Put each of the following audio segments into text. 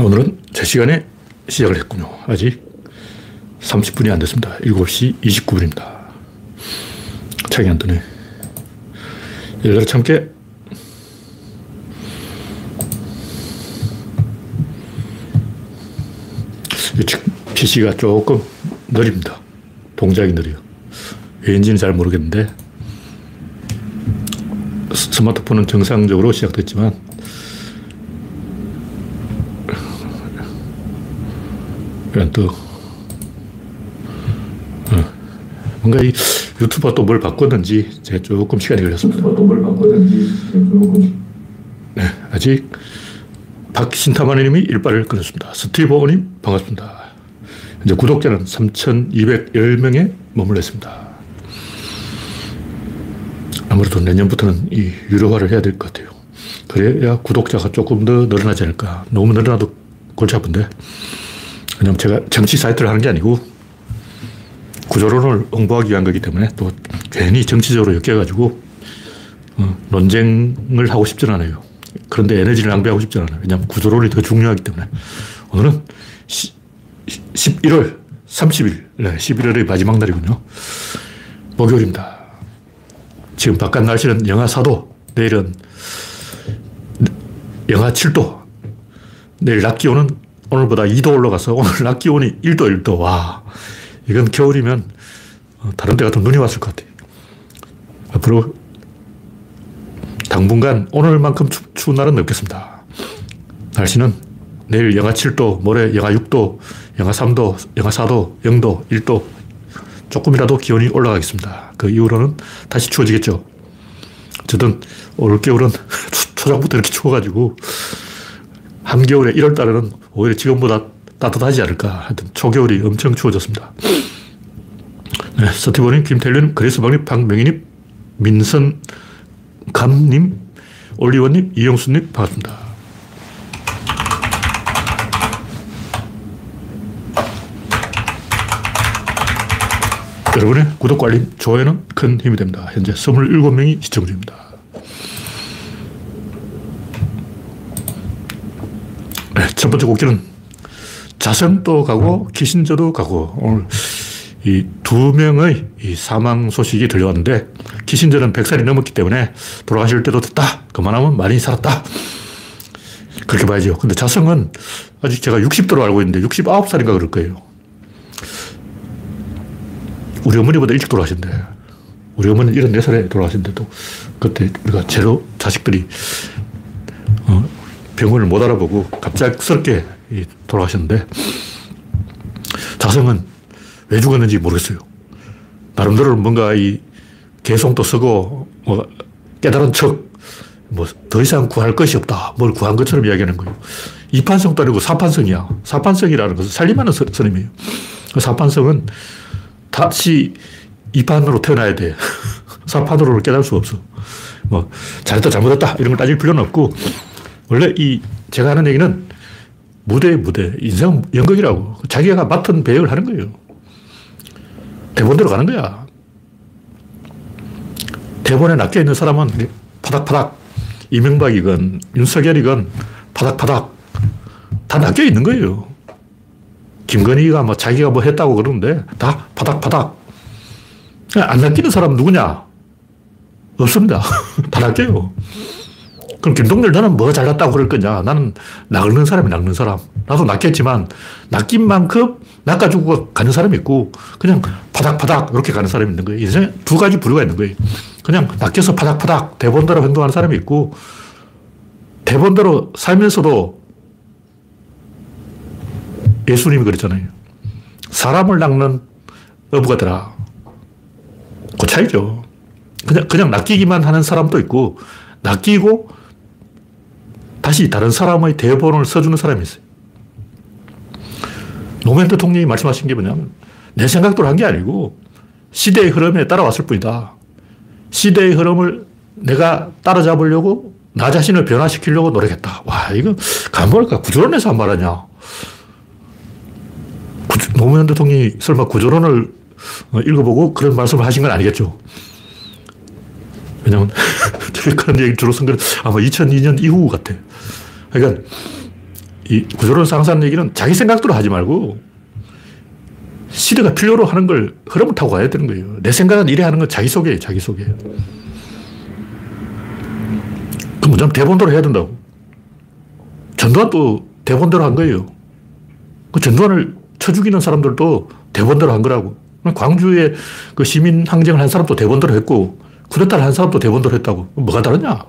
오늘은 제 시간에 시작을 했군요. 아직 30분이 안 됐습니다. 7시 29분입니다. 창이 안 뜨네. 열려 참깨. PC가 조금 느립니다. 동작이 느려요. 왜인지는 잘 모르겠는데, 스마트폰은 정상적으로 시작됐지만, 왜 안 떠? 어. 뭔가 이 유튜브가 또 뭘 바꿨는지 제가 조금 시간이 걸렸습니다. 또뭘 바꿨는지 조금. 네, 아직 박신타마님이 일발을 끊었습니다. 스티브님 반갑습니다. 이제 구독자는 3,210명에 머물러 있습니다. 아무래도 내년부터는 이 유료화를 해야 될 것 같아요. 그래야 구독자가 조금 더 늘어나지 않을까. 너무 늘어나도 골치 아픈데. 왜냐면 제가 정치 사이트를 하는 게 아니고 구조론을 홍보하기 위한 거기 때문에 또 괜히 정치적으로 엮여가지고 어, 논쟁을 하고 싶지는 않아요. 그런데 에너지를 낭비하고 싶지는 않아요. 왜냐하면 구조론이 더 중요하기 때문에. 오늘은 시, 11월 30일, 네, 11월의 마지막 날이군요. 목요일입니다. 지금 바깥 날씨는 영하 4도, 내일은 영하 7도, 내일 낮 기온은 오늘보다 2도 올라가서 오늘 낮 기온이 1도, 1도. 와, 이건 겨울이면 어, 다른 데 같은 눈이 왔을 것 같아요. 앞으로 당분간 오늘만큼 추, 추운 날은 없겠습니다. 날씨는 내일 영하 7도, 모레 영하 6도, 영하 3도, 영하 4도, 0도, 1도 조금이라도 기온이 올라가겠습니다. 그 이후로는 다시 추워지겠죠. 어쨌든 올 겨울은 초장부터 이렇게 추워가지고 한겨울에 1월 달에는 오히려 지금보다 따뜻하지 않을까. 하여튼 초겨울이 엄청 추워졌습니다. 네, 서티버님, 김태륜, 그레스방님, 박명희님, 민선 감님, 올리원님, 이영수님, 반갑습니다. 여러분의 구독, 알림, 좋아요는 큰 힘이 됩니다. 현재 27명이 시청 중입니다. 네, 첫 번째 곡기는 자성도 가고 키신저도 가고 오늘 이 두 명의 이 사망 소식이 들려왔는데 키신저는 100살이 넘었기 때문에 돌아가실 때도 됐다. 그만하면 많이 살았다. 그렇게 봐야죠. 근데 자성은 아직 제가 60도로 알고 있는데 69살인가 그럴 거예요. 우리 어머니보다 일찍 돌아가신대. 우리 어머니는 74살에 돌아가신데도 그때 우리가 제로 자식들이 어, 병원을 못 알아보고 갑작스럽게 돌아가셨는데 자성은 왜 죽었는지 모르겠어요. 나름대로 뭔가 이 개송도 쓰고 뭐 깨달은 척 뭐 더 이상 구할 것이 없다. 뭘 구한 것처럼 이야기하는 거예요. 이판성도 아니고 사판성이야. 사판성이라는 것은 살림하는 스님이에요. 그 사판성은 다시 이판으로 태어나야 돼. 사판으로는 깨달을 수 없어. 뭐, 잘했다, 잘못했다, 이런 걸 따질 필요는 없고, 원래 이, 제가 하는 얘기는 무대, 무대. 인생 연극이라고. 자기가 맡은 배역을 하는 거예요. 대본대로 가는 거야. 대본에 낚여 있는 사람은 파닥파닥, 이명박이건 윤석열이건 파닥파닥 다 낚여 있는 거예요. 김건희가 뭐 자기가 뭐 했다고 그러는데 다 파닥파닥. 안 낚이는 사람은 누구냐? 없습니다. 다 낚여요. 그럼 김동렬 너는 뭐가 잘났다고 그럴 거냐? 나는 낚는 사람이 낚는 사람. 나도 낚였지만 낚인 만큼 낚아주고 가는 사람이 있고 그냥 파닥파닥 이렇게 가는 사람이 있는 거예요. 인생에 두 가지 부류가 있는 거예요. 그냥 낚여서 파닥파닥 대본대로 행동하는 사람이 있고 대본대로 살면서도 예수님이 그랬잖아요. 사람을 낚는 어부가 되라. 그 차이죠. 그냥, 그냥 낚이기만 하는 사람도 있고, 낚이고 다시 다른 사람의 대본을 써주는 사람이 있어요. 노무현 대통령이 말씀하신 게 뭐냐면 내 생각대로 한 게 아니고 시대의 흐름에 따라왔을 뿐이다. 시대의 흐름을 내가 따라잡으려고 나 자신을 변화시키려고 노력했다. 와, 이거 간벌까 구조론에서 한 말하냐. 노무현 대통령이 설마 구조론을 읽어보고 그런 말씀을 하신 건 아니겠죠. 왜냐면 그런 얘기 주로 쓴 건 아마 2002년 이후 같아. 그러니까 이 구조론 상사하는 얘기는 자기 생각대로 하지 말고 시대가 필요로 하는 걸 흐름을 타고 가야 되는 거예요. 내 생각은 이래 하는 건 자기 소개예요, 자기 소개. 그럼 좀 대본대로 해야 된다고. 전두환도 대본대로 한 거예요. 그 전두환을 쳐 죽이는 사람들도 대본대로 한 거라고. 광주에 그 시민 항쟁을 한 사람도 대본대로 했고, 쿠데타를 한 사람도 대본대로 했다고. 뭐가 다르냐?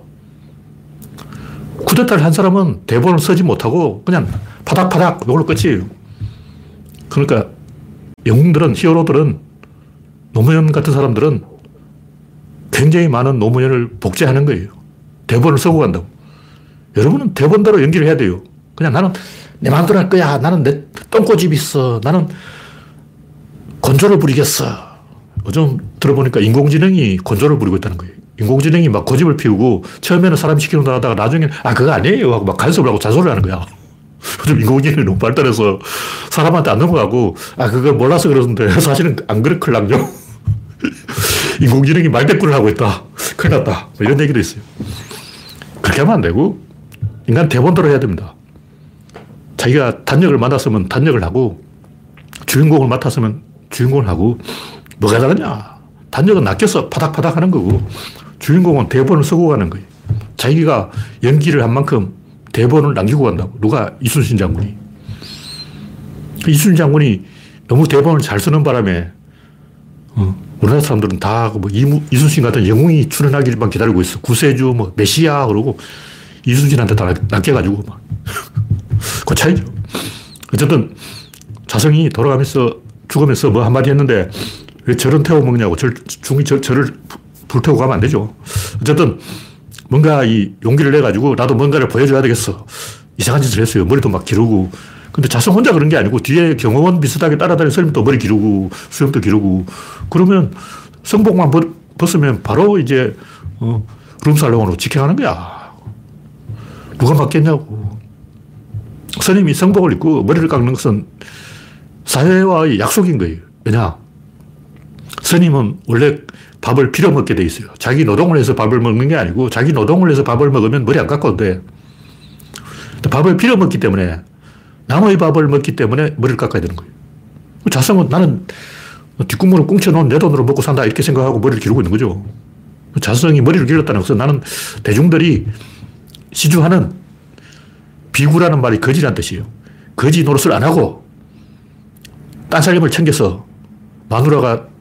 쿠데타를 한 사람은 대본을 쓰지 못하고 그냥 파닥파닥 이걸로 끝이에요. 그러니까 영웅들은, 히어로들은, 노무현 같은 사람들은 굉장히 많은 노무현을 복제하는 거예요. 대본을 쓰고 간다고. 여러분은 대본대로 연기를 해야 돼요. 그냥 나는 내 마음대로 할 거야. 나는 내 똥꼬집 있어. 나는 건조를 부리겠어. 요즘 들어보니까 인공지능이 건조를 부리고 있다는 거예요. 인공지능이 막 고집을 피우고 처음에는 사람 시키는 거 하다가 나중에 아, 그거 아니에요. 하고 막 간섭을 하고 자소를 하는 거야. 요즘 인공지능이 너무 발달해서 사람한테 안 넘어가고 아, 그걸 몰라서 그러는데 사실은 안 그렇걸랑요. 인공지능이 말대꾸를 하고 있다. 큰일 났다. 뭐 이런 얘기도 있어요. 그렇게 하면 안 되고 인간 대본대로 해야 됩니다. 자기가 단역을 맡았으면 단역을 하고 주인공을 맡았으면 주인공을 하고 뭐가 다르냐. 단역은 낚여서 파닥파닥 하는 거고 주인공은 대본을 쓰고 가는 거예요. 자기가 연기를 한 만큼 대본을 남기고 간다고. 누가? 이순신 장군이. 이순신 장군이 너무 대본을 잘 쓰는 바람에 어, 우리나라 사람들은 다 뭐 이순신 같은 영웅이 출연하기만 기다리고 있어. 구세주, 뭐 메시아 그러고 이순신한테 다 낚여가지고 막. 그 차이죠. 어쨌든 자성이 돌아가면서 죽으면서 뭐 한마디 했는데 왜 절은 태워 먹냐고. 절, 중이 절, 절을 불태우고 가면 안 되죠. 어쨌든 뭔가 이 용기를 내가지고 나도 뭔가를 보여줘야 되겠어. 이상한 짓을 했어요. 머리도 막 기르고. 근데 자성 혼자 그런 게 아니고 뒤에 경호원 비슷하게 따라다니는 스님도 머리 기르고 수염도 기르고 그러면 성복만 벗으면 바로 이제 어, 룸살롱으로 직행하는 거야. 누가 맞겠냐고. 스님이 성복을 입고 머리를 깎는 것은 사회와의 약속인 거예요. 왜냐? 스님은 원래 밥을 빌어 먹게 돼 있어요. 자기 노동을 해서 밥을 먹는 게 아니고 자기 노동을 해서 밥을 먹으면 머리 안 깎아도 돼. 밥을 빌어 먹기 때문에 남의 밥을 먹기 때문에 머리를 깎아야 되는 거예요. 자성은 나는 뒷국물을 꽁쳐놓은 내 돈으로 먹고 산다 이렇게 생각하고 머리를 기르고 있는 거죠. 자성이 머리를 길렀다는 것은 나는 대중들이 시주하는 비구라는 말이 거지란 뜻이에요. 거지 노릇을 안 하고 딴 사람을 챙겨서 마누라가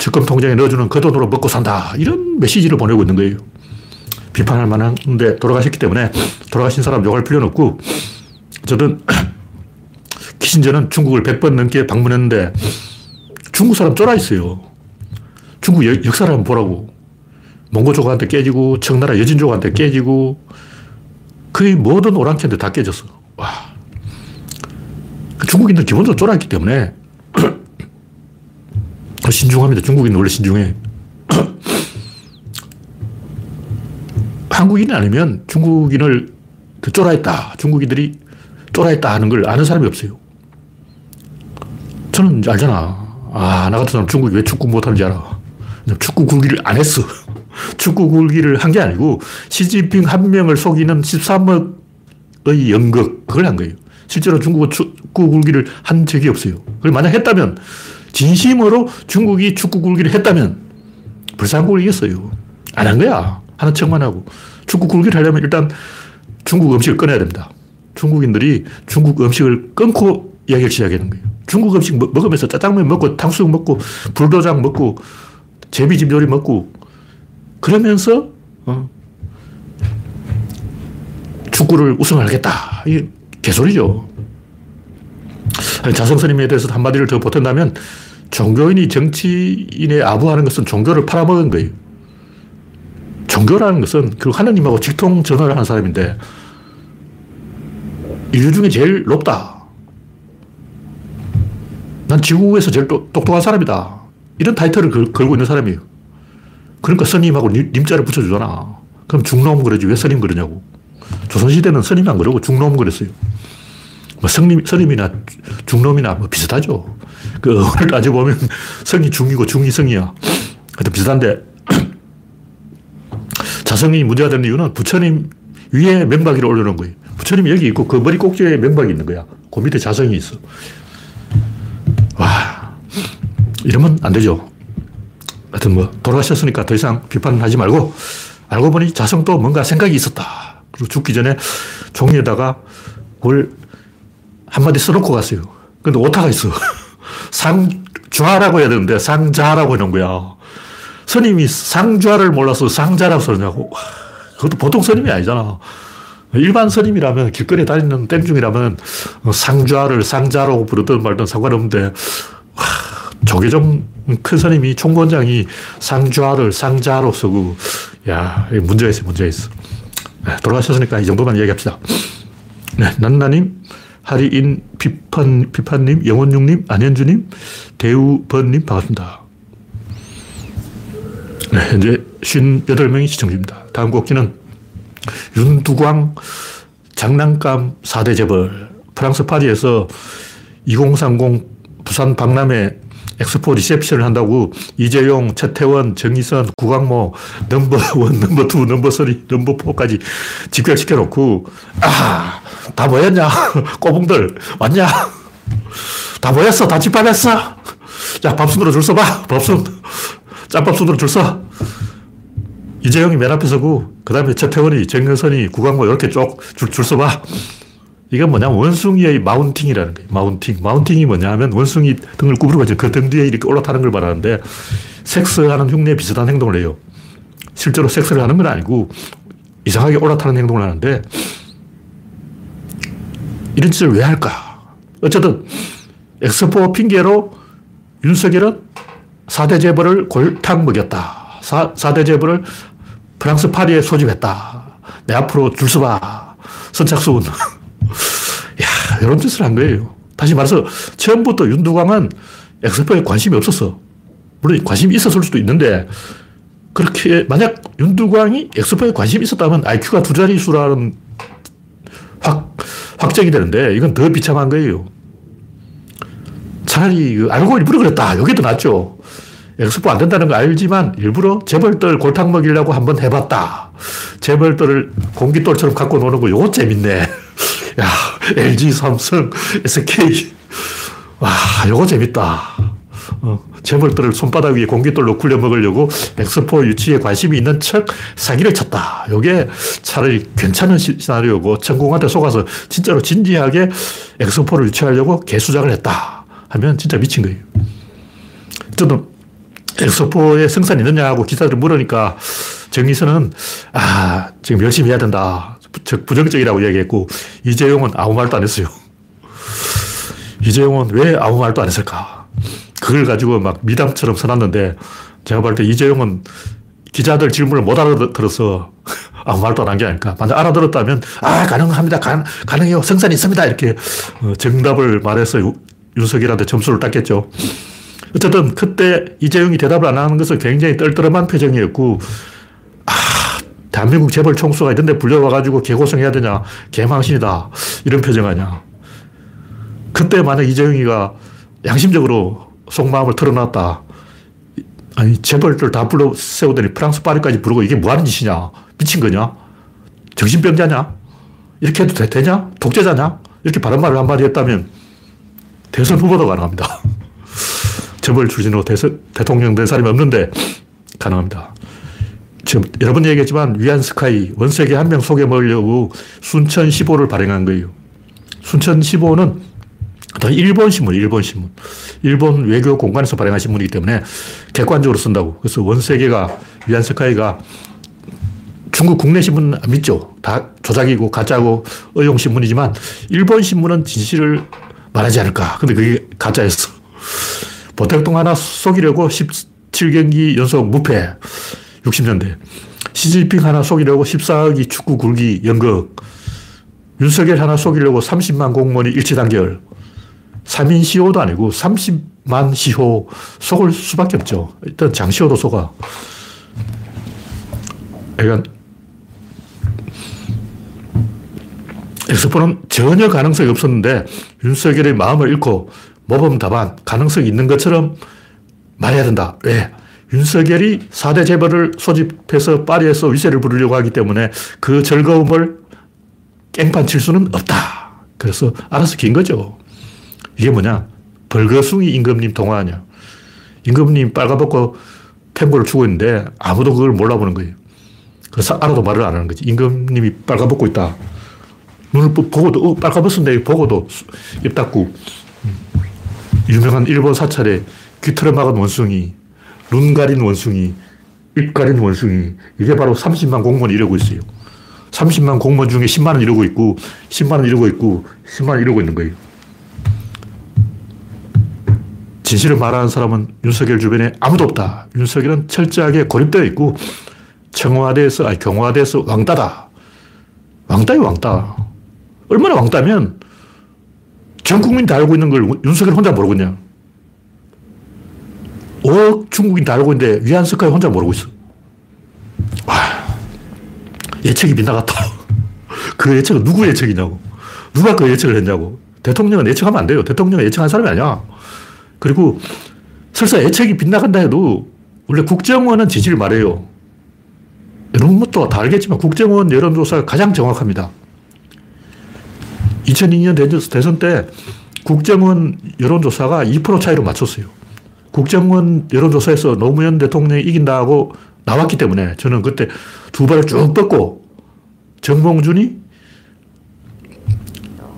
적금 통장에 넣어주는 그 돈으로 먹고 산다. 이런 메시지를 보내고 있는 거예요. 비판할 만한데 돌아가셨기 때문에 돌아가신 사람 욕할 필요는 없고 어쨌든 키신저는 중국을 100번 넘게 방문했는데 중국 사람 쫄아 있어요. 중국 여, 역사를 한번 보라고. 몽고족한테 깨지고 청나라 여진족한테 깨지고 거의 모든 오랑캐한테 다 깨졌어. 와. 그 중국인들 기본적으로 쫄아있기 때문에 신중합니다. 중국인은 원래 신중해. 한국인이 아니면 중국인을 그 쫄아있다. 중국인들이 쫄아있다 하는 걸 아는 사람이 없어요. 저는 알잖아. 아, 나 같은 사람 중국이 왜 축구 못하는지 알아. 축구 굴기를 안 했어. 축구 굴기를 한 게 아니고 시진핑 한 명을 속이는 13억의 연극, 그걸 한 거예요. 실제로 중국은 축구 굴기를 한 적이 없어요. 만약 했다면, 진심으로 중국이 축구 굴기를 했다면 불상국을 이겼어요. 안 한 거야. 하는 척만 하고. 축구 굴기를 하려면 일단 중국 음식을 꺼내야 됩니다. 중국인들이 중국 음식을 끊고 이야기를 시작하는 거예요. 중국 음식 먹 으면서 짜장면 먹고 탕수육 먹고 불도장 먹고 제비집 요리 먹고 그러면서 어, 축구를 우승하겠다. 이게 개소리죠. 자성스님에 대해서 한마디를 더 보탠다면 종교인이 정치인에 아부하는 것은 종교를 팔아먹은 거예요. 종교라는 것은 그 하나님하고 직통 전화를 하는 사람인데 인류 중에 제일 높다. 난 지구에서 제일 똑똑한 사람이다. 이런 타이틀을 걸, 걸고 있는 사람이에요. 그러니까 스님하고 님 자를 붙여주잖아. 그럼 중놈 그러지 왜 스님 그러냐고. 조선시대는 스님 안 그러고 중놈 그랬어요. 뭐 성님, 스님이나 중놈이나 뭐 비슷하죠. 그 어를 따져보면 성이 중이고 중이 성이야. 하여튼 비슷한데 자성이 문제가 되는 이유는 부처님 위에 명박이를 올려놓은 거예요. 부처님이 여기 있고 그 머리 꼭지에 명박이 있는 거야. 그 밑에 자성이 있어. 와, 이러면 안 되죠. 하여튼 뭐, 돌아가셨으니까 더 이상 비판하지 말고, 알고 보니 자성도 뭔가 생각이 있었다. 그리고 죽기 전에 종이에다가 뭘 한마디 써놓고 갔어요. 근데 오타가 있어. 상좌라고 해야 되는데 상자라고 해놓은 거야. 스님이 상좌를 몰라서 상자라고 써냐고. 그것도 보통 스님이 아니잖아. 일반 스님이라면 길거리에 다니는 땜중이라면 상좌를 상자로 부르든 말든 상관없는데 조계종 큰 스님이 총권장이 상좌를 상자로 쓰고 야 문제가 있어 문제가 있어 네, 돌아가셨으니까 이 정도만 이야기합시다 네, 난나님 하리인 피판, 피판님 영원육님 안현주님 대우번님 반갑습니다. 네, 현재 58명이 시청 중입니다. 다음 꼭지는 윤두광 장난감 4대 재벌 프랑스 파리에서 2030 부산 박람회 엑스포 리셉션을 한다고 이재용, 최태원, 정의선, 구광모 number one, number two, number three, number four까지 집결시켜 놓고 아, 다 모였냐? 꼬붕들 왔냐? 다 모였어. 다 집합했어. 자, 밥순으로 줄 서봐. 밥순. 짬밥순으로 줄 서. 이재용이 맨 앞에 서고, 그 다음에 최태원이, 정의선이, 구광모 이렇게 쭉 줄, 줄 서봐. 이건 뭐냐면 원숭이의 mounting이라는 거예요. mounting. mounting이 뭐냐 하면 원숭이 등을 구부러가지고 그 등 뒤에 이렇게 올라타는 걸 말하는데 섹스하는 흉내에 비슷한 행동을 해요. 실제로 섹스를 하는 건 아니고 이상하게 올라타는 행동을 하는데 이런 짓을 왜 할까? 어쨌든 엑스포 핑계로 윤석열은 4대 재벌을 골탕 먹였다. 4, 4대 재벌을 프랑스 파리에 소집했다. 내 앞으로 줄 서봐. 선착순. 야, 이런 짓을 한 거예요. 다시 말해서 처음부터 윤두광은 엑스포에 관심이 없었어. 물론 관심이 있었을 수도 있는데 그렇게 만약 윤두광이 엑스포에 관심이 있었다면 IQ가 두 자릿수라는 확, 확정이 되는데 이건 더 비참한 거예요. 차라리 그 알고 일부러 그랬다. 이게 더 낫죠. 엑스포 안 된다는 거 알지만 일부러 재벌들 골탕 먹이려고 한번 해봤다. 재벌들을 공깃돌처럼 갖고 노는 거 이거 재밌네. 야, LG, 삼성, SK. 와, 이거 재밌다. 어, 재벌들을 손바닥 위에 공깃돌로 굴려 먹으려고 엑스포 유치에 관심이 있는 척 사기를 쳤다. 이게 차라리 괜찮은 시나리오고 천공한테 속아서 진짜로 진지하게 엑스포를 유치하려고 개수작을 했다. 하면 진짜 미친 거예요. 저는 엑스포에 생산이 있느냐 하고 기사들이 물으니까 정의선은 아, 지금 열심히 해야 된다. 부정적이라고 얘기했고 이재용은 아무 말도 안 했어요. 이재용은 왜 아무 말도 안 했을까? 그걸 가지고 막 미담처럼 써놨는데 제가 볼 때 이재용은 기자들 질문을 못 알아들어서 아무 말도 안 한 게 아닐까. 만약 알아들었다면, 아, 가능합니다. 가, 가능해요. 생산이 있습니다. 이렇게 어, 정답을 말해서 윤석열한테 점수를 땄겠죠. 어쨌든 그때 이재용이 대답을 안 하는 것은 굉장히 떨떠름한 표정이었고, 아, 대한민국 재벌 총수가 이런 데 불려와가지고 개고생해야 되냐. 개망신이다. 이런 표정 아니야. 그때 만약 이재용이가 양심적으로 속마음을 털어놨다. 아니, 재벌들 다 불러 세우더니 프랑스 파리까지 부르고 이게 뭐 하는 짓이냐? 미친 거냐? 정신병자냐? 이렇게 해도 되, 냐 독재자냐? 이렇게 바른 말을 한마디 했다면 대선 후보도 가능합니다. 재벌 출신으로 대선, 대통령 된 사람이 없는데 가능합니다. 지금 여러 번 얘기했지만 위안 스카이 원세계 한명 속여 먹으려고 순천 15를 발행한 거예요. 순천 15는 일본 신문, 일본 신문. 일본 외교 공간에서 발행한 신문이기 때문에 객관적으로 쓴다고. 그래서 원세계가, 위안스카이가 중국 국내 신문은 안 믿죠. 다 조작이고 가짜고 의용 신문이지만 일본 신문은 진실을 말하지 않을까. 근데 그게 가짜였어. 보택동 하나 속이려고 17경기 연속 무패. 60년대. 시진핑 하나 속이려고 14억이 축구 굴기 연극. 윤석열 하나 속이려고 30만 공무원이 일치 단결. 3인 시호도 아니고 30만 시호 속을 수밖에 없죠. 일단 장시호도 속아. 그러니까 엑스포는 전혀 가능성이 없었는데 윤석열의 마음을 읽고 모범 답안 가능성이 있는 것처럼 말해야 된다. 왜? 윤석열이 4대 재벌을 소집해서 파리에서 위세를 부르려고 하기 때문에 그 즐거움을 깽판 칠 수는 없다. 그래서 알아서 긴 거죠. 이게 뭐냐? 벌거숭이 임금님 동화 아니야. 임금님 빨가벗고 탱고를 추고 있는데 아무도 그걸 몰라보는 거예요. 그래서 알아도 말을 안 하는 거지. 임금님이 빨가벗고 있다. 눈을 보고도, 어, 빨가벗은데 보고도 입 닫고. 유명한 일본 사찰에 귀털을 막은 원숭이, 눈 가린 원숭이, 입 가린 원숭이. 이게 바로 30만 공무원이 이러고 있어요. 30만 공무원 중에 10만원 이러고 있고, 10만원 이러고 있고, 10만원 이러고 있는 거예요. 진실을 말하는 사람은 윤석열 주변에 아무도 없다. 윤석열은 철저하게 고립되어 있고 청와대에서, 아니 경화대에서 왕따다. 왕따요, 왕따. 얼마나 왕따면 전 국민이 다 알고 있는 걸 윤석열 혼자 모르고 있냐. 5억 중국인 다 알고 있는데 위안석하이 혼자 모르고 있어. 와, 예측이 빗나갔다. 그 예측은 누구 예측이냐고. 누가 그 예측을 했냐고. 대통령은 예측하면 안 돼요. 대통령은 예측한 사람이 아니야. 그리고 설사 예측이 빗나간다 해도 원래 국정원은 진실을 말해요. 여러분도 다 알겠지만 국정원 여론조사가 가장 정확합니다. 2002년 대선 때 국정원 여론조사가 2% 차이로 맞췄어요. 국정원 여론조사에서 노무현 대통령이 이긴다고 나왔기 때문에 저는 그때 두 발을 쭉 뻗고 정몽준이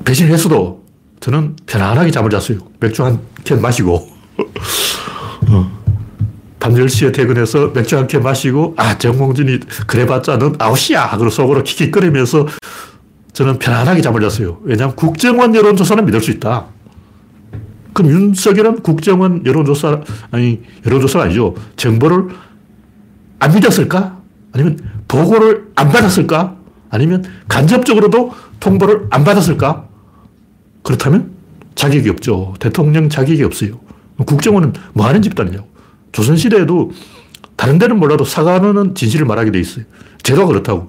배신했어도 저는 편안하게 잠을 잤어요. 맥주 한 캔 마시고. 어. 밤 10시에 퇴근해서 맥주 한 캔 마시고, 아, 정몽준이 그래봤자 넌 아웃이야. 하고 속으로 킥킥거리면서 저는 편안하게 잠을 잤어요. 왜냐하면 국정원 여론조사는 믿을 수 있다. 그럼 윤석열은 국정원 여론조사, 아니, 여론조사가 아니죠. 정보를 안 믿었을까? 아니면 보고를 안 받았을까? 아니면 간접적으로도 통보를 안 받았을까? 그렇다면 자격이 없죠. 대통령 자격이 없어요. 국정원은 뭐 하는 집단이냐고. 조선시대에도 다른 데는 몰라도 사관원은 진실을 말하게 돼 있어요. 제가 그렇다고.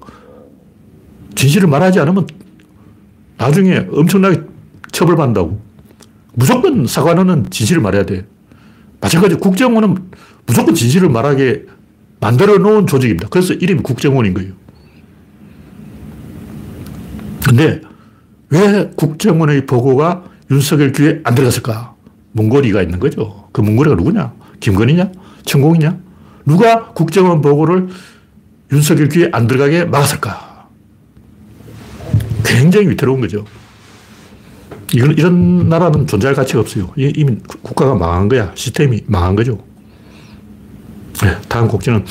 진실을 말하지 않으면 나중에 엄청나게 처벌받는다고. 무조건 사관원은 진실을 말해야 돼. 마찬가지 국정원은 무조건 진실을 말하게 만들어 놓은 조직입니다. 그래서 이름이 국정원인 거예요. 근데 왜 국정원의 보고가 윤석열 귀에 안 들어갔을까? 몽골이가 있는 거죠. 그 몽골이가 누구냐? 김건희냐? 천공이냐? 누가 국정원 보고를 윤석열 귀에 안 들어가게 막았을까? 굉장히 위태로운 거죠. 이건, 이런 나라는 존재할 가치가 없어요. 이미 국가가 망한 거야. 시스템이 망한 거죠. 네, 다음 곡지는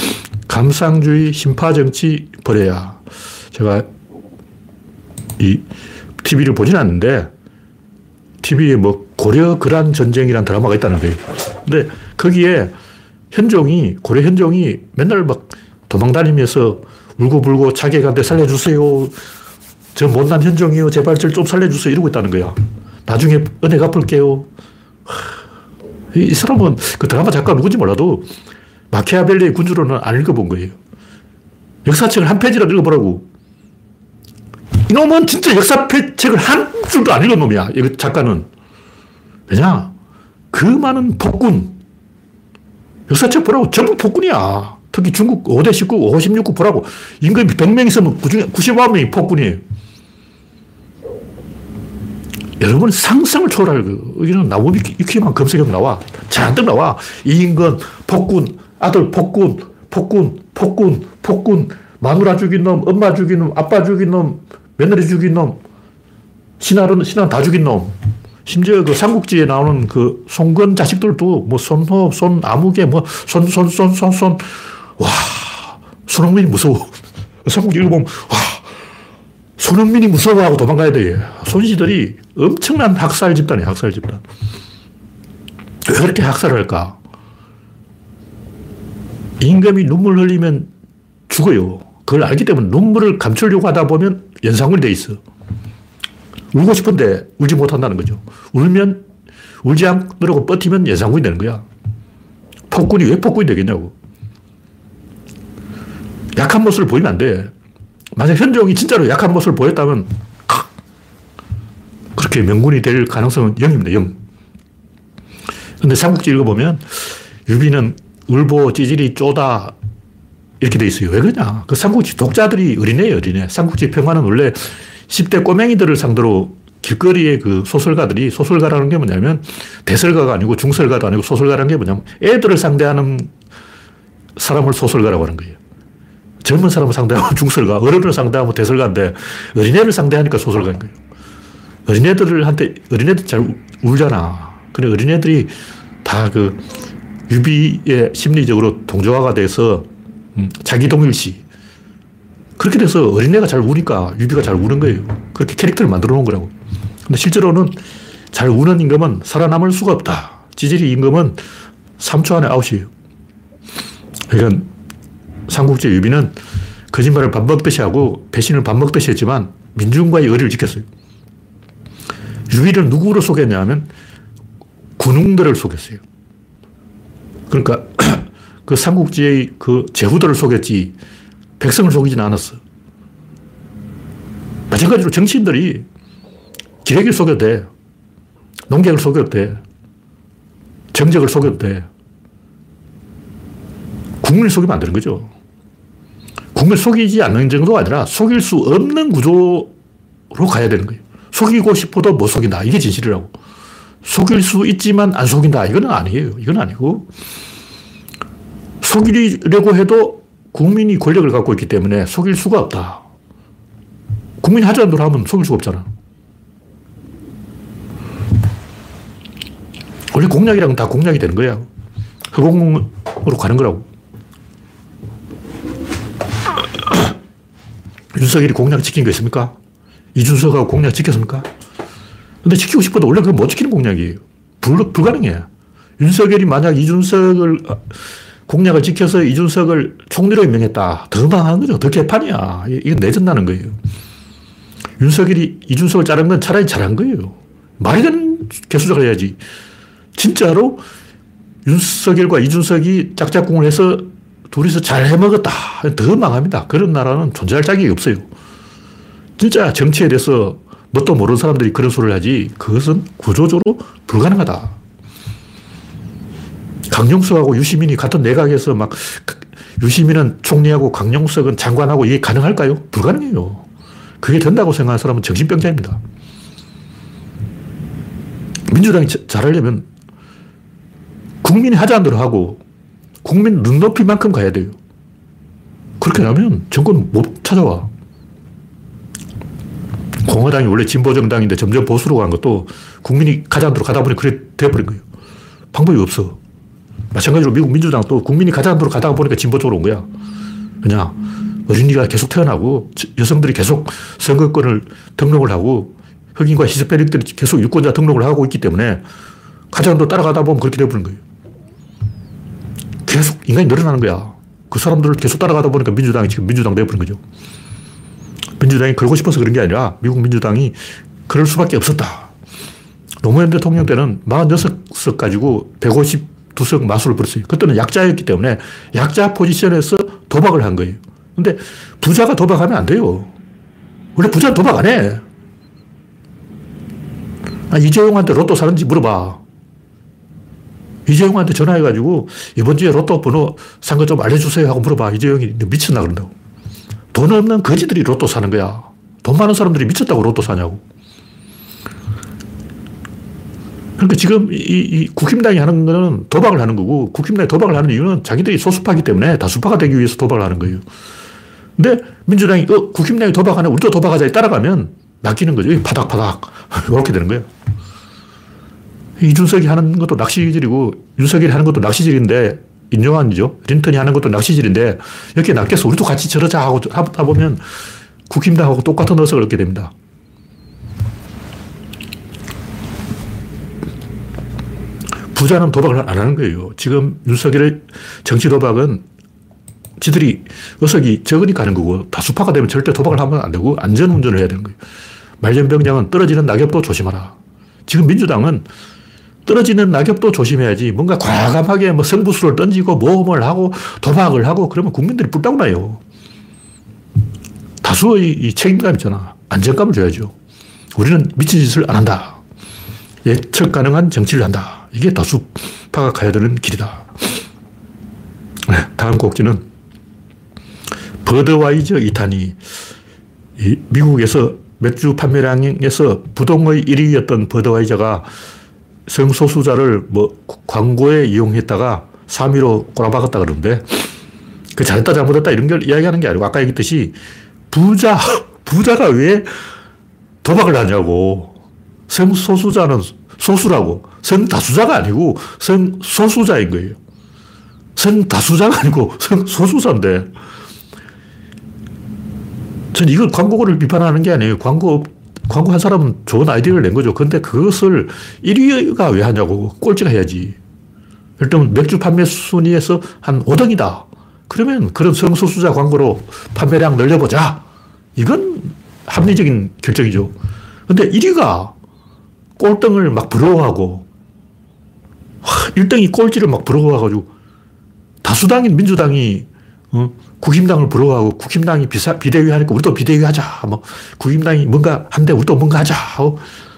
감상주의, 심파정치 버려야. 제가 이 TV를 보진 않는데 TV에 뭐 고려 거란 전쟁이라는 드라마가 있다는 거예요. 근데 거기에 현종이, 고려 현종이 맨날 막 도망다니면서 울고불고 자기한테 살려주세요. 저 못난 현종이요. 제발 저좀 살려주세요. 이러고 있다는 거야. 나중에 은혜 갚을게요. 이 사람은 그 드라마 작가 누군지 몰라도 마키아벨리의 군주로는 안 읽어본 거예요. 역사책을 한 페이지라도 읽어보라고. 이놈은 진짜 역사책을 한 줄도 안 읽은 놈이야. 이 작가는. 왜냐? 그 많은 폭군. 역사책 보라고 전부 폭군이야. 특히 중국 5대 19, 56국 보라고. 임금이 100명 있으면 그 중에 99명이 폭군이에요. 여러분 상상을 초월할 그, 여기는 나무 위키만 검색하면 나와. 잔뜩 나와. 이인건, 폭군, 아들 폭군, 폭군, 폭군, 폭군, 마누라 죽인 놈, 엄마 죽인 놈, 아빠 죽인 놈, 며느리 죽인 놈, 신하는, 신하 다 죽인 놈. 심지어 그 삼국지에 나오는 그 송건 자식들도 뭐 손호, 손, 아무개, 뭐 손, 손, 손, 손, 손. 와, 손흥민이 무서워. 삼국지 읽어보면, 와, 손흥민이 무서워하고 도망가야 돼. 손시들이 엄청난 학살 집단이야, 학살 집단. 왜 그렇게 학살을 할까? 임금이 눈물 흘리면 죽어요. 그걸 알기 때문에 눈물을 감추려고 하다 보면 연상군이 돼 있어. 울고 싶은데 울지 못한다는 거죠. 울면 울지 않으려고 버티면 연상군이 되는 거야. 폭군이 왜 폭군이 되겠냐고. 약한 모습을 보이면 안 돼. 만약 현종이 진짜로 약한 모습을 보였다면 그렇게 명군이 될 가능성은 0입니다. 0. 근데 삼국지 읽어보면 유비는 울보, 찌질이, 쪼다 이렇게 돼 있어요. 왜 그러냐? 그 삼국지 독자들이 어린애예요, 어린애. 삼국지 평화는 원래 10대 꼬맹이들을 상대로 길거리에 그 소설가들이 소설가라는 게 뭐냐면 대설가가 아니고 중설가도 아니고 소설가라는 게 뭐냐면 애들을 상대하는 사람을 소설가라고 하는 거예요. 젊은 사람을 상대하면 중설가, 어른을 상대하면 대설가인데 어린애를 상대하니까 소설가인 거예요. 어린애들한테, 어린애들 잘 울잖아. 근데 어린애들이 다 그 유비의 심리적으로 동조화가 돼서 음, 자기 동일시. 그렇게 돼서 어린애가 잘 우니까 유비가 잘 우는 거예요. 그렇게 캐릭터를 만들어 놓은 거라고. 근데 실제로는 잘 우는 임금은 살아남을 수가 없다. 찌질이 임금은 3초 안에 아웃이에요. 그러니까 삼국지 유비는 거짓말을 밥 먹듯이 하고 배신을 밥 먹듯이 했지만 민중과의 의리를 지켰어요. 유비를 누구로 속였냐면 군웅들을 속였어요. 그러니까 그 삼국지의 그 제후들을 속였지 백성을 속이지는 않았어. 마찬가지로 정치인들이 기레기를 속여도 돼. 농객을 속여도 돼. 정적을 속여도 돼. 국민을 속이면 안 되는 거죠. 국민을 속이지 않는 정도가 아니라 속일 수 없는 구조로 가야 되는 거예요. 속이고 싶어도 못 속인다. 이게 진실이라고. 속일 수 있지만 안 속인다. 이건 아니에요. 이건 아니고. 속이려고 해도 국민이 권력을 갖고 있기 때문에 속일 수가 없다. 국민이 하자는 대로 하면 속일 수가 없잖아. 원래 공약이랑 다 공약이 되는 거야. 허공으로 가는 거라고. 윤석열이 공약 지킨 거 있습니까? 이준석하고 공약 지켰습니까? 근데 지키고 싶어도 원래 그건 못 지키는 공약이에요. 불, 불가능해. 윤석열이 만약 이준석을, 공약을 지켜서 이준석을 총리로 임명했다. 더 망한 거죠. 더 개판이야. 이건 내전나는 거예요. 윤석열이 이준석을 자른 건 차라리 잘한 거예요. 말이 되는 개수작을 해야지. 진짜로 윤석열과 이준석이 짝짝꿍을 해서 둘이서 잘 해먹었다. 더 망합니다. 그런 나라는 존재할 자격이 없어요. 진짜 정치에 대해서 뭣도 모르는 사람들이 그런 소리를 하지 그것은 구조적으로 불가능하다. 강용석하고 유시민이 같은 내각에서 막 유시민은 총리하고 강용석은 장관하고 이게 가능할까요? 불가능해요. 그게 된다고 생각하는 사람은 정신병자입니다. 민주당이 잘하려면 국민이 하자는 대로 하고 국민 눈높이만큼 가야 돼요. 그렇게 하면 정권 못 찾아와. 공화당이 원래 진보 정당인데 점점 보수로 간 것도 국민이 대로 가다 보니 그래 돼버린 거예요. 방법이 없어. 마찬가지로 미국 민주당도 국민이 대로 가다 보니까 진보 쪽으로 온 거야. 그냥 어린이가 계속 태어나고 여성들이 계속 선거권을 등록을 하고 흑인과 히스패닉들이 계속 유권자 등록을 하고 있기 때문에 대로 따라가다 보면 그렇게 돼버린 거예요. 계속 인간이 늘어나는 거야. 그 사람들을 계속 따라가다 보니까 민주당이 지금 민주당 되어버린 거죠. 민주당이 그러고 싶어서 그런 게 아니라 미국 민주당이 그럴 수밖에 없었다. 노무현 대통령 때는 46석 가지고 152석 마술을 벌었어요. 그때는 약자였기 때문에 약자 포지션에서 도박을 한 거예요. 근데 부자가 도박하면 안 돼요. 원래 부자는 도박 안 해. 아, 이재용한테 로또 사는지 물어봐. 이재용한테 전화해가지고 이번 주에 로또 번호 산 거 좀 알려주세요 하고 물어봐. 이재용이 미쳤나 그런다고. 돈 없는 거지들이 로또 사는 거야. 돈 많은 사람들이 미쳤다고 로또 사냐고. 그러니까 지금 이, 이 국힘당이 하는 거는 도박을 하는 거고 국힘당이 도박을 하는 이유는 자기들이 소수파기 때문에 다수파가 되기 위해서 도박을 하는 거예요. 근데 민주당이 어, 국힘당이 도박하네 우리도 도박하자 따라가면 낚이는 거죠. 파닥파닥 이렇게 되는 거예요. 이준석이 하는 것도 낚시질이고 윤석열이 하는 것도 낚시질인데 인정한이죠. 린턴이 하는 것도 낚시질인데 이렇게 낚여서 우리도 같이 저러자 하고 하다 보면 국힘당하고 똑같은 어석을 얻게 됩니다. 부자는 도박을 안 하는 거예요. 지금 윤석열의 정치 도박은 지들이 어석이 적으니까 하는 거고 다수파가 되면 절대 도박을 하면 안 되고 안전 운전을 해야 되는 거예요. 말년병장은 떨어지는 낙엽도 조심하라. 지금 민주당은 떨어지는 낙엽도 조심해야지. 뭔가 과감하게 뭐 성부수를 던지고 모험을 하고 도박을 하고 그러면 국민들이 뿔딱 나요. 다수의 이 책임감 있잖아. 안정감을 줘야죠. 우리는 미친 짓을 안 한다. 예측 가능한 정치를 한다. 이게 다수파가 가야 되는 길이다. 네, 다음 곡지는 버드와이저 2탄이 미국에서 맥주 판매량에서 부동의 1위였던 버드와이저가 성소수자를 뭐 광고에 이용했다가 3위로 꼬라박았다 그러는데 그 잘했다 잘못했다 이런 걸 이야기하는 게 아니고 아까 얘기했듯이 부자, 부자가 왜 도박을 하냐고. 성소수자는 소수라고. 성다수자가 아니고 성소수자인 거예요. 성다수자가 아니고 성소수자인데. 전 이걸 광고를 비판하는 게 아니에요. 광고, 광고 한 사람은 좋은 아이디어를 낸 거죠. 근데 그것을 1위가 왜 하냐고. 꼴찌가 해야지. 일단 맥주 판매 순위에서 한 5등이다. 그러면 그런 성소수자 광고로 판매량 늘려보자. 이건 합리적인 결정이죠. 근데 1위가 꼴등을 막 부러워하고 1등이 꼴찌를 막 부러워해가지고 다수당인 민주당이 어? 국힘당을 부러워하고 국힘당이 비사, 비대위 하니까 우리도 비대위 하자. 뭐 국힘당이 뭔가 한데 우리도 뭔가 하자. 어?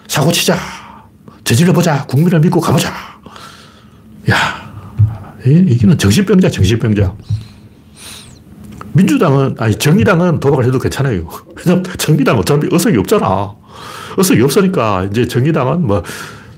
사고 치자. 저질러 보자. 국민을 믿고 가보자. 야, 이게는 정신병자, 정신병자. 민주당은, 아니, 정의당은 도박을 해도 괜찮아요. 왜냐면 정의당 어차피 의석이 없잖아. 의석이 없으니까 이제 정의당은 뭐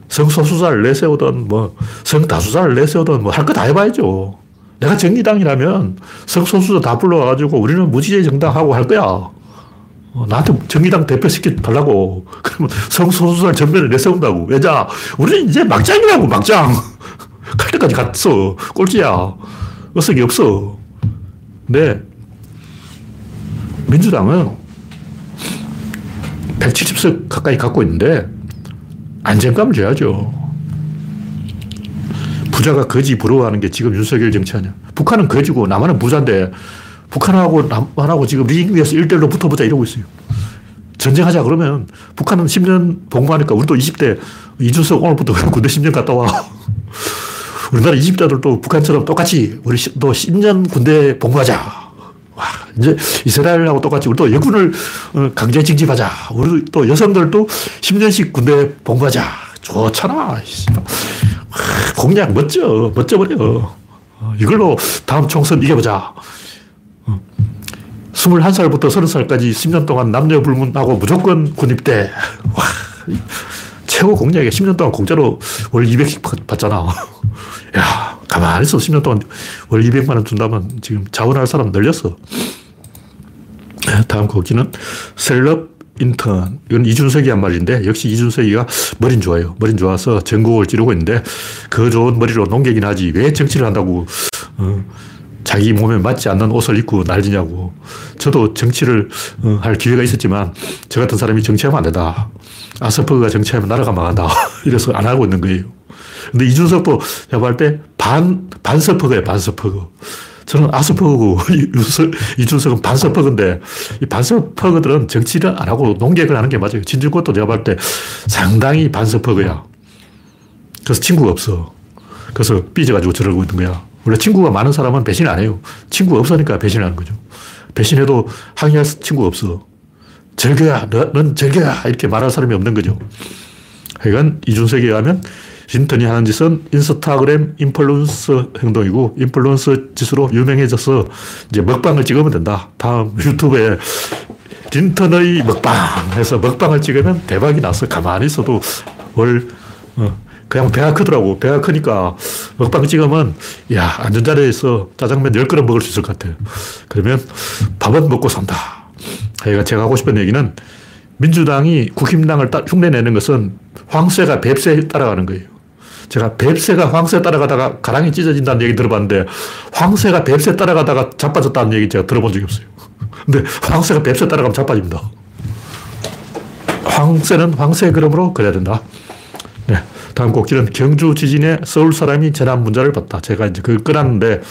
성소수자를 내세우든 뭐 성다수자를 내세우든 뭐 할 거 다 해봐야죠. 내가 정의당이라면 성소수자 다 불러와가지고 우리는 무지개 정당하고 할 거야. 어, 나한테 정의당 대표 시켜 달라고. 그러면 성소수자를 전면에 내세운다고. 왜냐? 우리는 이제 막장이라고, 막장. 갈 때까지 갔어. 꼴찌야. 의석이 없어. 근데 민주당은 170석 가까이 갖고 있는데 안정감을 줘야죠. 부자가 거지 부러워하는 게 지금 윤석열 정치 아니야. 북한은 거지고 남한은 부자인데 북한하고 남한하고 지금 링 위에서 1대1로 붙어보자 이러고 있어요. 전쟁하자 그러면 북한은 10년 복무하니까 우리도 20대 이준석 오늘부터 군대 10년 갔다 와. 우리나라 20대들도 북한처럼 똑같이 우리 또 10년 군대 복무하자. 와, 이제 이스라엘하고 똑같이 우리도 여군을 어, 강제 징집하자. 우리 또 여성들도 10년씩 군대 복무하자. 좋잖아. 공약 멋져. 멋져버려. 어, 이걸로 다음 총선 이겨보자. 21살부터 어, 30살까지 10년 동안 남녀 불문하고 무조건 군입대. 와, 최고 공약이 10년 동안 공짜로 월 200씩 받잖아. 야, 가만히 있어 10년 동안 월 200만 원 준다면 지금 자원할 사람 늘렸어. 다음 곡기는 셀럽 인턴. 이건 이준석이 한 말인데, 역시 이준석이가 머린 좋아요. 머린 좋아서 전국을 찌르고 있는데, 그 좋은 머리로 농객이 나지. 왜 정치를 한다고, 어, 자기 몸에 맞지 않는 옷을 입고 날리냐고. 저도 정치를 어, 할 기회가 있었지만, 저 같은 사람이 정치하면 안 된다. 아스퍼그가 정치하면 나라가 망한다. 이래서 안 하고 있는 거예요. 근데 이준석도 제가 볼 때 반, 반서퍼그예요, 반서퍼그. 저는 아스퍼그고, 이준석은 반서퍼그인데, 이 반서퍼그들은 정치를 안 하고 농객을 하는 게 맞아요. 진중권도 제가 볼 때 상당히 반서퍼그야. 그래서 친구가 없어. 그래서 삐져가지고 저러고 있는 거야. 원래 친구가 많은 사람은 배신 안 해요. 친구가 없으니까 배신하는 거죠. 배신해도 항의할 친구가 없어. 절교야, 너, 넌 절교야. 이렇게 말할 사람이 없는 거죠. 하여간 이준석에 의하면 린턴이 하는 짓은 인스타그램 인플루언서 행동이고 인플루언서 짓으로 유명해져서 이제 먹방을 찍으면 된다. 다음 유튜브에 린턴의 먹방 해서 먹방을 찍으면 대박이 나서 가만히 있어도 월, 어, 그냥 배가 크더라고. 배가 크니까 먹방 찍으면, 야, 안전자리에서 짜장면 10그릇 먹을 수 있을 것 같아요. 그러면 밥은 먹고 산다. 제가 하고 싶은 얘기는 민주당이 국힘당을 흉내내는 것은 황새가 뱁새에 따라가는 거예요. 제가 뱁새가 황새 따라가다가 가랑이 찢어진다는 얘기 들어봤는데 황새가 뱁새 따라가다가 자빠졌다는 얘기 제가 들어본 적이 없어요. 근데 황새가 뱁새 따라가면 자빠집니다. 황새는 황새 그름으로 그려야 된다. 네. 다음 곡기는 경주 지진에 서울 사람이 재난 문자를 봤다. 제가 이제 그걸 끊었는데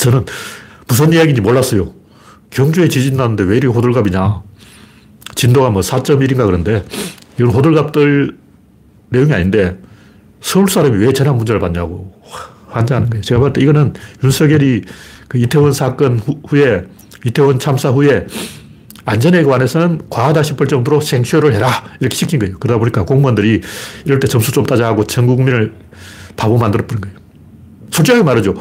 저는 무슨 이야기인지 몰랐어요. 경주에 지진 났는데 왜 이리 호들갑이냐. 진도가 뭐 4.1인가 그런데 이건 호들갑들 내용이 아닌데 서울 사람이 왜 재난 문제를 받냐고 환장하는 거예요. 제가 볼때 이거는 윤석열이 그 이태원 사건 후 에, 이태원 참사 후에 안전에 관해서는 과하다 싶을 정도로 생쇼를 해라. 이렇게 시킨 거예요. 그러다 보니까 공무원들이 이럴 때 점수 좀 따자고 전 국민을 바보 만들어버린 거예요. 솔직하게 말하죠.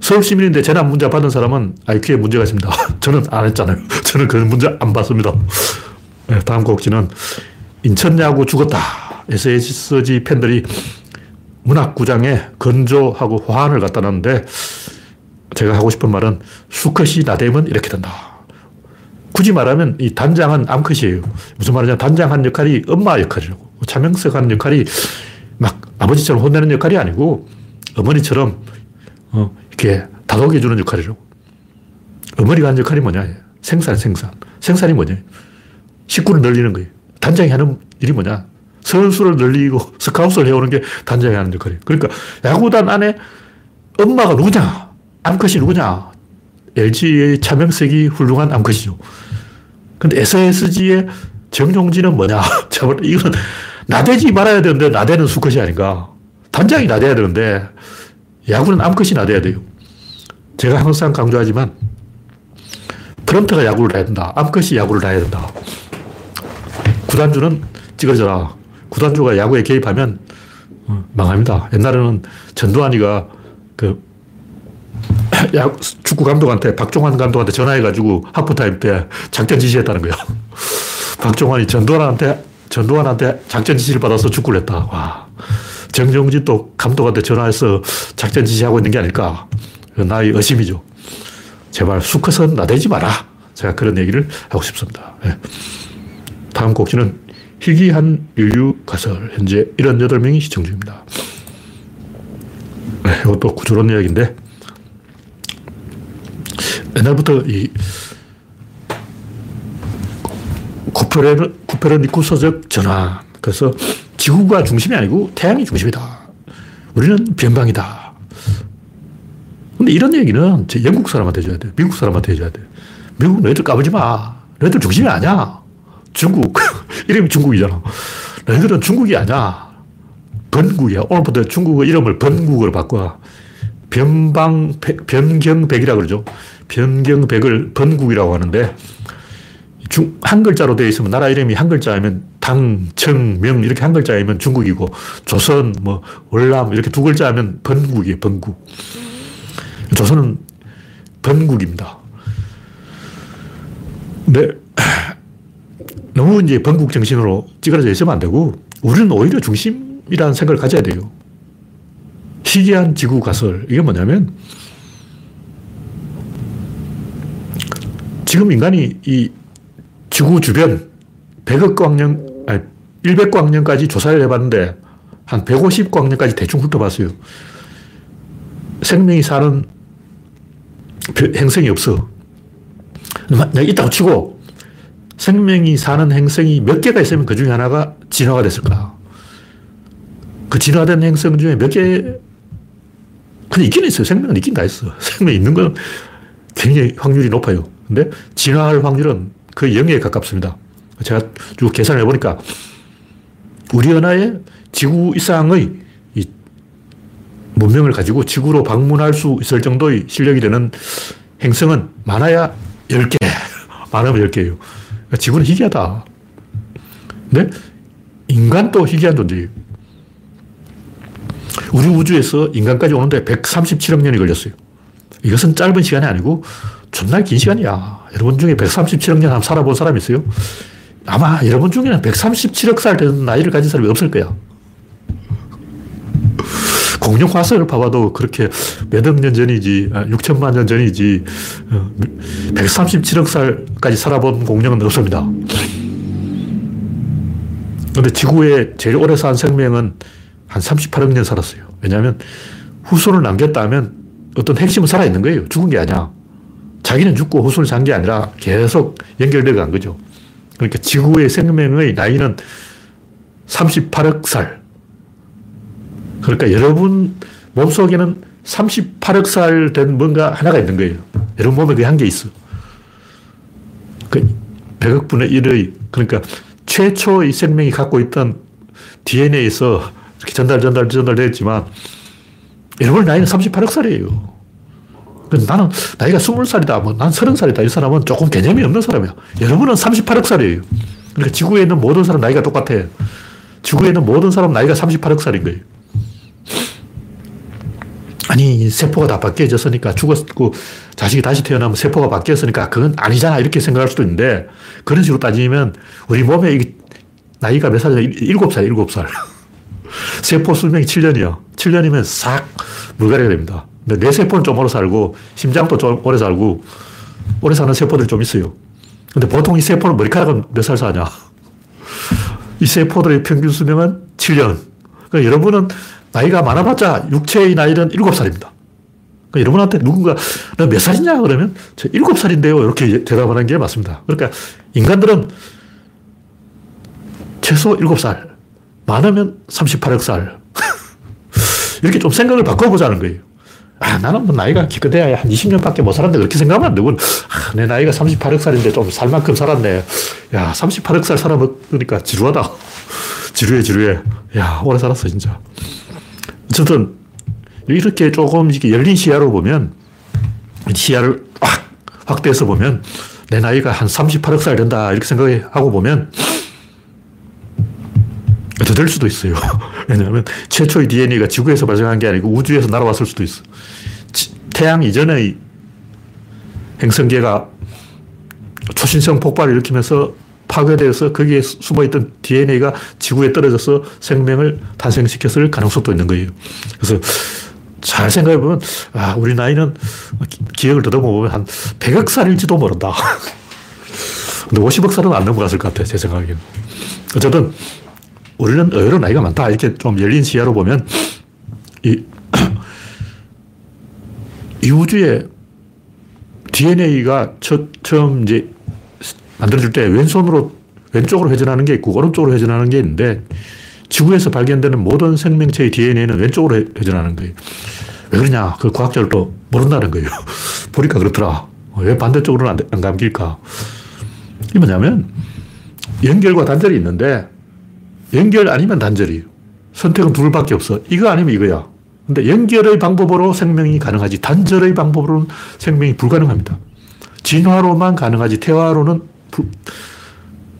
서울 시민인데 재난 문제 받은 사람은 IQ에 문제가 있습니다. 저는 안 했잖아요. 저는 그 문제 안 받습니다. 네, 다음 곡지는 인천 야구 죽었다. SSG 팬들이 문학구장에 건조하고 화환을 갖다 놨는데 제가 하고 싶은 말은 수컷이 나대면 이렇게 된다. 굳이 말하면 이 단장은 암컷이에요. 무슨 말이냐. 단장 한 역할이 엄마 역할이라고. 차명석 한 역할이 막 아버지처럼 혼내는 역할이 아니고 어머니처럼 어, 이렇게 다독여주는 역할이라고. 어머니가 한 역할이 뭐냐. 생산, 생산. 생산이 뭐냐. 식구를 늘리는 거예요. 단장이 하는 일이 뭐냐. 선수를 늘리고 스카웃을 해오는 게 단장이 하는 역할이에요. 그러니까 야구단 안에 엄마가 누구냐? 암컷이 누구냐? LG의 차명색이 훌륭한 암컷이죠. 근데 SSG의 정용진은 뭐냐? 이건 나대지 말아야 되는데 나대는 수컷이 아닌가. 단장이 나대야 되는데 야구는 암컷이 나대야 돼요. 제가 항상 강조하지만 프런트가 야구를 해야 된다. 암컷이 야구를 해야 된다. 구단주는 찌그러져라. 구단주가 야구에 개입하면 어, 망합니다. 옛날에는 전두환이가 그 야, 축구 감독한테 박종환 감독한테 전화해가지고 하프타임 때 작전 지시했다는 거예요. 박종환이 전두환한테 전두환한테 작전 지시를 받아서 축구를 했다. 와. 정정진 또 감독한테 전화해서 작전 지시하고 있는 게 아닐까. 나의 의심이죠. 제발 수컷은 나대지 마라. 제가 그런 얘기를 하고 싶습니다. 네. 다음 곡지는 희귀한 인류 가설. 현재 78명이 시청 중입니다. 네, 이것도 구조론 이야기인데, 옛날부터 이 코페르니쿠스적 전환. 그래서 지구가 중심이 아니고 태양이 중심이다. 우리는 변방이다. 근데 이런 얘기는 영국 사람한테 해줘야 돼. 미국 사람한테 해줘야 돼. 미국 너희들 까불지 마. 너희들 중심이 아니야. 중국. 이름이 중국이잖아. 너희들은 중국이 아니야. 번국이야. 오늘부터 중국의 이름을 번국으로 바꿔. 변방, 변경백이라고 그러죠. 변경백을 번국이라고 하는데, 중, 한 글자로 되어 있으면 나라 이름이 한 글자이면 당, 청, 명 이렇게 한 글자이면 중국이고 조선, 뭐 월남 이렇게 두 글자면 번국이에요. 번국. 조선은 번국입니다. 근데 너무 이제 번국 정신으로 찌그러져 있으면 안 되고 우리는 오히려 중심이라는 생각을 가져야 돼요. 희귀한 지구 가설. 이게 뭐냐면 지금 인간이 이 지구 주변 100억 광년, 아니, 100광년까지 조사를 해봤는데 한 150광년까지 대충 훑어봤어요. 생명이 사는 행성이 없어. 내가 있다고 치고 생명이 사는 행성이 몇 개가 있으면 그 중에 하나가 진화가 됐을까. 그 진화된 행성 중에 몇 개, 그냥 있긴 있어요. 생명은 있긴 다 있어. 생명이 있는 건 굉장히 확률이 높아요. 근데 진화할 확률은 거의 0에 가깝습니다. 제가 쭉 계산을 해보니까 우리 은하의 지구 이상의 문명을 가지고 지구로 방문할 수 있을 정도의 실력이 되는 행성은 많아야 10개. 많으면 10개예요. 지구는 희귀하다. 근데 인간도 희귀한 존재예요. 우리 우주에서 인간까지 오는데 137억 년이 걸렸어요. 이것은 짧은 시간이 아니고 존나 긴 시간이야. 여러분 중에 137억 년 살아본 사람 있어요? 아마 여러분 중에는 137억 살 되는 나이를 가진 사람이 없을 거야. 공룡 화석을 봐봐도 그렇게 몇억 년 전이지, 6천만 아, 년 전이지, 137억 어, 살까지 살아본 공룡은 없습니다. 근데 지구에 제일 오래 산 생명은 한 38억 년 살았어요. 왜냐하면 후손을 남겼다면 어떤 핵심은 살아있는 거예요. 죽은 게 아니야. 자기는 죽고 후손을 산게 아니라 계속 연결되어 간 거죠. 그러니까 지구의 생명의 나이는 38억 살. 그러니까 여러분 몸속에는 38억 살 된 뭔가 하나가 있는 거예요. 여러분 몸에 그 한 개 있어. 그 100억 분의 1의, 그러니까 최초의 생명이 갖고 있던 DNA에서 이렇게 전달, 전달, 전달 됐지만, 여러분 나이는 38억 살이에요. 나는 나이가 20살이다, 뭐, 난 30살이다. 이 사람은 조금 개념이 없는 사람이야. 여러분은 38억 살이에요. 그러니까 지구에 있는 모든 사람 나이가 똑같아. 지구에 있는 모든 사람 나이가 38억 살인 거예요. 아니, 세포가 다 바뀌어졌으니까 죽었고 자식이 다시 태어나면 세포가 바뀌었으니까 그건 아니잖아. 이렇게 생각할 수도 있는데 그런 식으로 따지면 우리 몸에 나이가 몇 살이냐? 7살, 7살. 세포 수명이 7년이요. 7년이면 싹 물갈이가 됩니다. 근데 뇌 세포는 좀 오래 살고 심장도 좀 오래 살고 오래 사는 세포들이 좀 있어요. 근데 보통 이 세포는 머리카락은 몇 살 사냐? 이 세포들의 평균 수명은 7년. 그러니까 여러분은 나이가 많아봤자 육체의 나이는 7살입니다. 그러니까 여러분한테 누군가 너 몇 살이냐 그러면 저 7살인데요. 이렇게 대답하는 게 맞습니다. 그러니까 인간들은 최소 7살, 많으면 38억 살. 이렇게 좀 생각을 바꿔보자는 거예요. 아, 나는 뭐 나이가 기껏해야 한 20년밖에 못 살았는데 그렇게 생각하면 안 되고, 아, 내 나이가 38억 살인데 좀 살 만큼 살았네. 야, 38억 살 살아먹으니까 지루하다. 지루해, 지루해. 야, 오래 살았어, 진짜. 어쨌든, 이렇게 조금 이렇게 열린 시야로 보면, 시야를 확 확대해서 보면, 내 나이가 한 38억 살 된다. 이렇게 생각하고 보면, 더 될 수도 있어요. 왜냐하면 최초의 DNA가 지구에서 발생한 게 아니고 우주에서 날아왔을 수도 있어. 태양 이전의 행성계가 초신성 폭발을 일으키면서 파괴되어서 거기에 숨어있던 DNA가 지구에 떨어져서 생명을 탄생시켰을 가능성도 있는 거예요. 그래서 잘 생각해보면, 아, 우리 나이는 기억을 더듬어보면 한 100억 살일지도 모른다. 근데 50억 살은 안 넘어갔을 것 같아요, 제 생각에는. 어쨌든, 우리는 의외로 나이가 많다. 이렇게 좀 열린 시야로 보면 이, 이 우주에 DNA가 첫, 처음 이제 만들어질 때 왼손으로 왼쪽으로 회전하는 게 있고 오른쪽으로 회전하는 게 있는데 지구에서 발견되는 모든 생명체의 DNA는 왼쪽으로 회전하는 거예요. 왜 그러냐? 그 과학자들도 모른다는 거예요. 보니까 그렇더라. 왜 반대쪽으로는 안, 안 감길까? 이게 뭐냐면 연결과 단절이 있는데 연결 아니면 단절이에요. 선택은 둘밖에 없어. 이거 아니면 이거야. 근데 연결의 방법으로 생명이 가능하지 단절의 방법으로는 생명이 불가능합니다. 진화로만 가능하지 태화로는 불,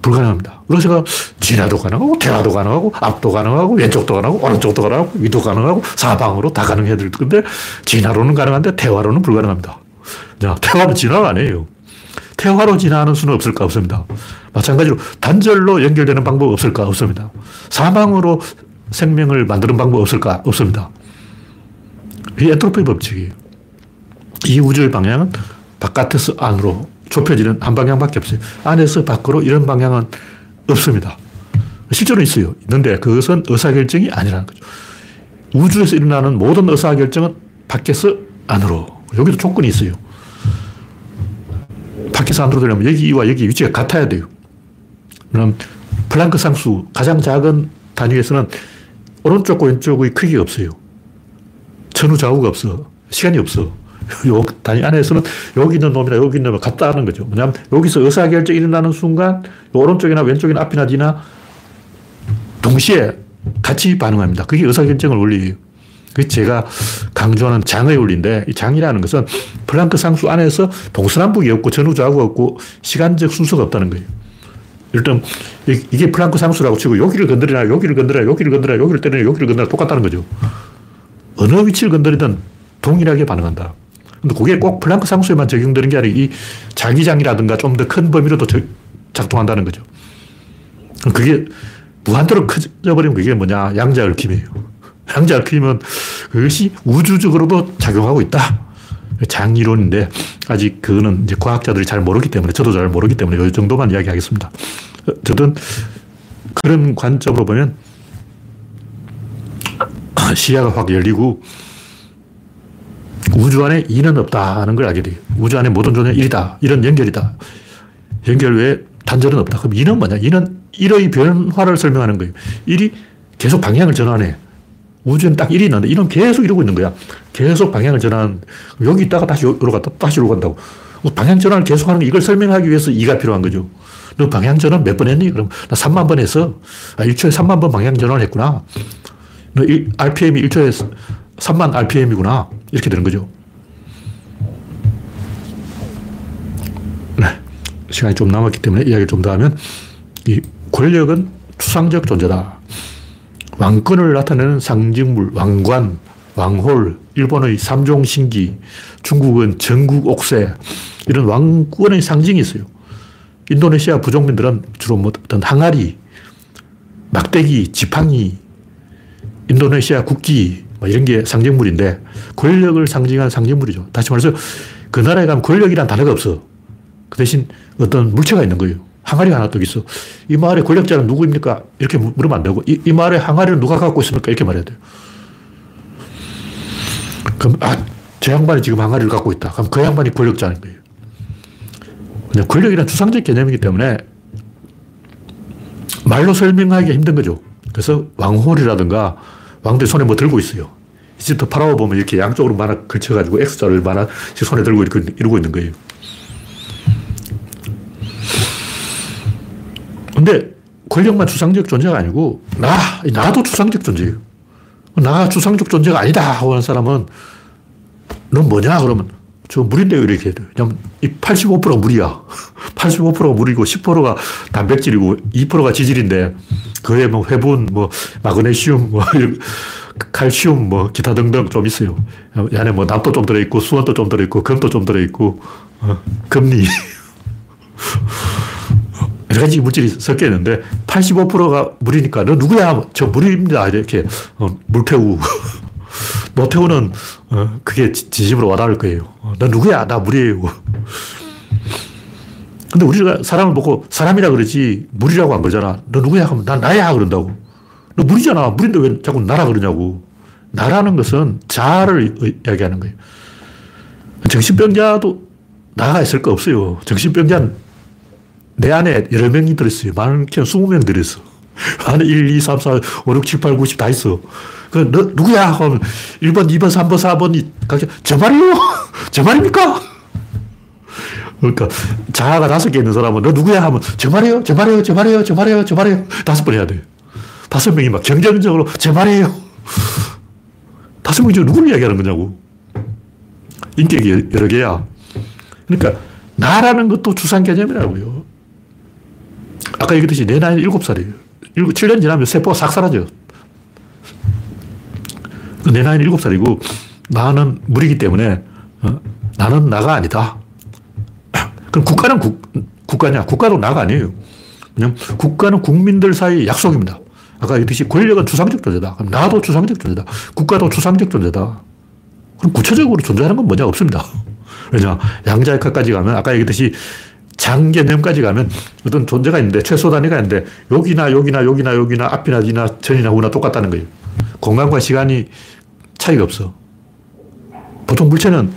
불가능합니다. 그래서 진화도 가능하고 태화도 가능하고 앞도 가능하고 왼쪽도 가능하고 오른쪽도 가능하고 위도 가능하고 사방으로 다 가능해야 될 건데 진화로는 가능한데 태화로는 불가능합니다. 자, 태화는 진화가 아니에요. 태화로 진화하는 수는 없을까? 없습니다. 마찬가지로 단절로 연결되는 방법 없을까? 없습니다. 사망으로 생명을 만드는 방법 없을까? 없습니다. 이 엔트로피 법칙이에요. 이 우주의 방향은 바깥에서 안으로 좁혀지는 한 방향밖에 없어요. 안에서 밖으로 이런 방향은 없습니다. 실제로 있어요. 있는데 그것은 의사결정이 아니라는 거죠. 우주에서 일어나는 모든 의사결정은 밖에서 안으로. 여기도 조건이 있어요. 밖에서 안으로 되려면 여기와 여기 위치가 같아야 돼요. 그럼 플랑크 상수 가장 작은 단위에서는 오른쪽과 왼쪽의 크기가 없어요. 전후 좌우가 없어. 시간이 없어. 요 단위 안에서는 여기 있는 놈이나 여기 있는 놈을 같다 하는 거죠. 왜냐하면 여기서 의사결정이 일어나는 순간 오른쪽이나 왼쪽이나 앞이나 뒤나 동시에 같이 반응합니다. 그게 의사결정을 원리예요. 그 제가 강조하는 장의 원리인데 이 장이라는 것은 플랑크 상수 안에서 동서남북이 없고 전후좌우가 없고 시간적 순서가 없다는 거예요. 일단 이게 플랑크 상수라고 치고 여기를 건드리나 여기를 건드리나 여기를 건드리나 여기를 때리나 여기를 건드리나 똑같다는 거죠. 어느 위치를 건드리든 동일하게 반응한다. 근데 그게 꼭 플랑크 상수에만 적용되는 게 아니라 이 자기장이라든가 좀 더 큰 범위로도 작동한다는 거죠. 그게 무한대로 커져버리면 그게 뭐냐. 양자 얽힘이에요. 양자 얽힘은 그것이 우주적으로도 작용하고 있다. 장이론인데 아직 그거는 이제 과학자들이 잘 모르기 때문에 저도 잘 모르기 때문에 이 정도만 이야기하겠습니다. 어쨌든 그런 관점으로 보면 시야가 확 열리고 우주 안에 이는 없다는 걸 알게 돼요. 우주 안에 모든 존재는 일이다. 이런 연결이다. 연결 외에 단절은 없다. 그럼 이는 뭐냐? 이는 일의 변화를 설명하는 거예요. 일이 계속 방향을 전환해. 우주에는 딱 1이 있는데 1은 계속 이러고 있는 거야. 계속 방향을 전환. 여기 있다가 다시 여기로 갔다 다시 여기로 간다고. 뭐 방향 전환을 계속 하는 거 이걸 설명하기 위해서 2가 필요한 거죠. 너 방향 전환 몇 번 했니? 그럼 나 3만 번 했어. 아, 1초에 3만 번 방향 전환을 했구나. 너 RPM이 1초에 3만 RPM이구나. 이렇게 되는 거죠. 네. 시간이 좀 남았기 때문에 이야기를 좀 더 하면 이 권력은 추상적 존재다. 왕권을 나타내는 상징물, 왕관, 왕홀, 일본의 삼종신기, 중국은 전국옥새, 이런 왕권의 상징이 있어요. 인도네시아 부족민들은 주로 뭐 어떤 항아리, 막대기, 지팡이, 인도네시아 국기, 뭐 이런 게 상징물인데 권력을 상징하는 상징물이죠. 다시 말해서 그 나라에 가면 권력이란 단어가 없어. 그 대신 어떤 물체가 있는 거예요. 항아리가 하나 또 있어. 이 마을의 권력자는 누구입니까? 이렇게 물으면 안 되고, 이, 이 마을의 항아리를 누가 갖고 있습니까? 이렇게 말해야 돼요. 그럼, 아, 저 양반이 지금 항아리를 갖고 있다. 그럼 그 양반이 권력자인 거예요. 그냥 권력이란 추상적 개념이기 때문에 말로 설명하기가 힘든 거죠. 그래서 왕홀이라든가 왕들 손에 뭐 들고 있어요. 이집트 파라오 보면 이렇게 양쪽으로 만화 걸쳐가지고 X자를 만화 손에 들고 이렇게 이러고 있는 거예요. 근데 권력만 추상적 존재가 아니고 나, 나도 추상적 존재예요. 나가 추상적 존재가 아니다 하는 사람은 넌 뭐냐 그러면 저 물인데 이렇게. 왜냐면 이 85%가 물이야. 85%가 물이고 10%가 단백질이고 2%가 지질인데 그에 뭐 회분, 뭐 마그네슘, 뭐 칼슘, 뭐 기타 등등 좀 있어요. 이 안에 뭐 납도 좀 들어있고 수원도 좀 들어있고 금도 좀 들어있고 어, 금리 여러 가지 물질이 섞여 있는데 85%가 물이니까 너 누구야? 저 물입니다. 이렇게 어, 물태우 노태우는 어, 그게 진심으로 와닿을 거예요. 어, 너 누구야? 나 물이에요. 근데 우리가 사람을 보고 사람이라 그러지 물이라고 안 그러잖아. 너 누구야? 하면 난 나야 그런다고. 너 물이잖아. 물인데 왜 자꾸 나라 그러냐고. 나라는 것은 자아를 이야기하는 거예요. 정신병자도 나가 있을 거 없어요. 정신병자는 내 안에 여러 명이 들었어요. 많게는 20명 들었어. 안에 1, 2, 3, 4, 5, 6, 7, 8, 9, 10 다 있어. 그, 너, 누구야? 하면 1번, 2번, 3번, 4번이 각자, 저 말이요? 저 말입니까? 그러니까 자아가 다섯 개 있는 사람은 너 누구야? 하면 저 말이요? 저 말이요? 저 말이요? 저 말이요? 저 말이요? 다섯 번 해야 돼. 다섯 명이 막 경쟁적으로 저 말이에요. 다섯 명이 누구를 이야기하는 거냐고. 인격이 여러 개야. 그러니까 나라는 것도 주상 개념이라고요. 아까 얘기했듯이 내 나이는 일곱 살이에요. 7년 지나면 세포가 싹 사라져. 내 나이는 7살이고 나는 물이기 때문에 어? 나는 나가 아니다. 그럼 국가는 국, 국가냐? 국가도 나가 아니에요. 왜냐면 국가는 국민들 사이 약속입니다. 아까 얘기했듯이 권력은 추상적 존재다. 그럼 나도 추상적 존재다. 국가도 추상적 존재다. 그럼 구체적으로 존재하는 건 뭐냐? 없습니다. 왜냐? 양자역학까지 가면 아까 얘기했듯이 장개념까지 가면 어떤 존재가 있는데 최소 단위가 있는데 여기나 여기나 여기나 여기나 앞이나 뒤나 전이나 후나 똑같다는 거예요. 공간과 시간이 차이가 없어. 보통 물체는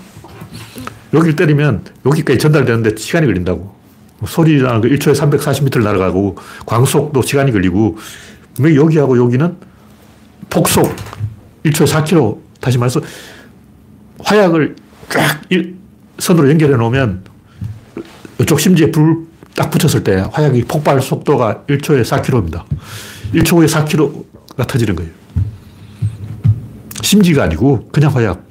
여기를 때리면 여기까지 전달되는데 시간이 걸린다고. 소리라는 거 1초에 340m를 날아가고 광속도 시간이 걸리고 분명히 여기하고 여기는 폭속 1초에 4km 다시 말해서 화약을 쫙 선으로 연결해 놓으면 이쪽 심지에 불 딱 붙였을 때 화약이 폭발 속도가 1초에 4km입니다. 1초 후에 4km가 터지는 거예요. 심지가 아니고 그냥 화약.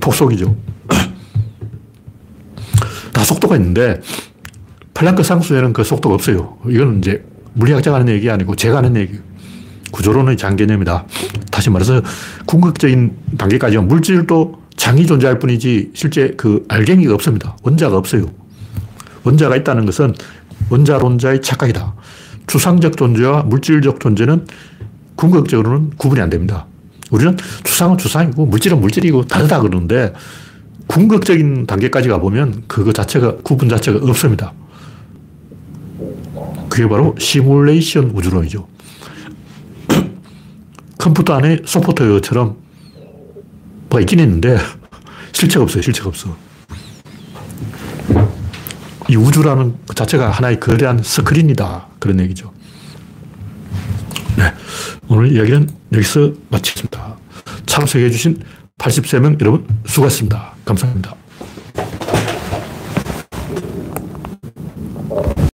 폭속이죠. 다 속도가 있는데 플랑크 상수에는 그 속도가 없어요. 이건 이제 물리학자가 하는 얘기 아니고 제가 하는 얘기. 구조론의 장개념이다. 다시 말해서 궁극적인 단계까지 물질도 장이 존재할 뿐이지 실제 그 알갱이가 없습니다. 원자가 없어요. 원자가 있다는 것은 원자론자의 착각이다. 추상적 존재와 물질적 존재는 궁극적으로는 구분이 안 됩니다. 우리는 추상은 추상이고 물질은 물질이고 다르다 그러는데 궁극적인 단계까지 가보면 그거 자체가 구분 자체가 없습니다. 그게 바로 시뮬레이션 우주론이죠. 컴퓨터 안에 소프트웨어처럼 뭐가 있긴 있는데 실체가 없어요. 실체가 없어. 이 우주라는 그 자체가 하나의 거대한 스크린이다. 그런 얘기죠. 네. 오늘 이야기는 여기서 마치겠습니다. 참석해주신 83명 여러분 수고하셨습니다. 감사합니다.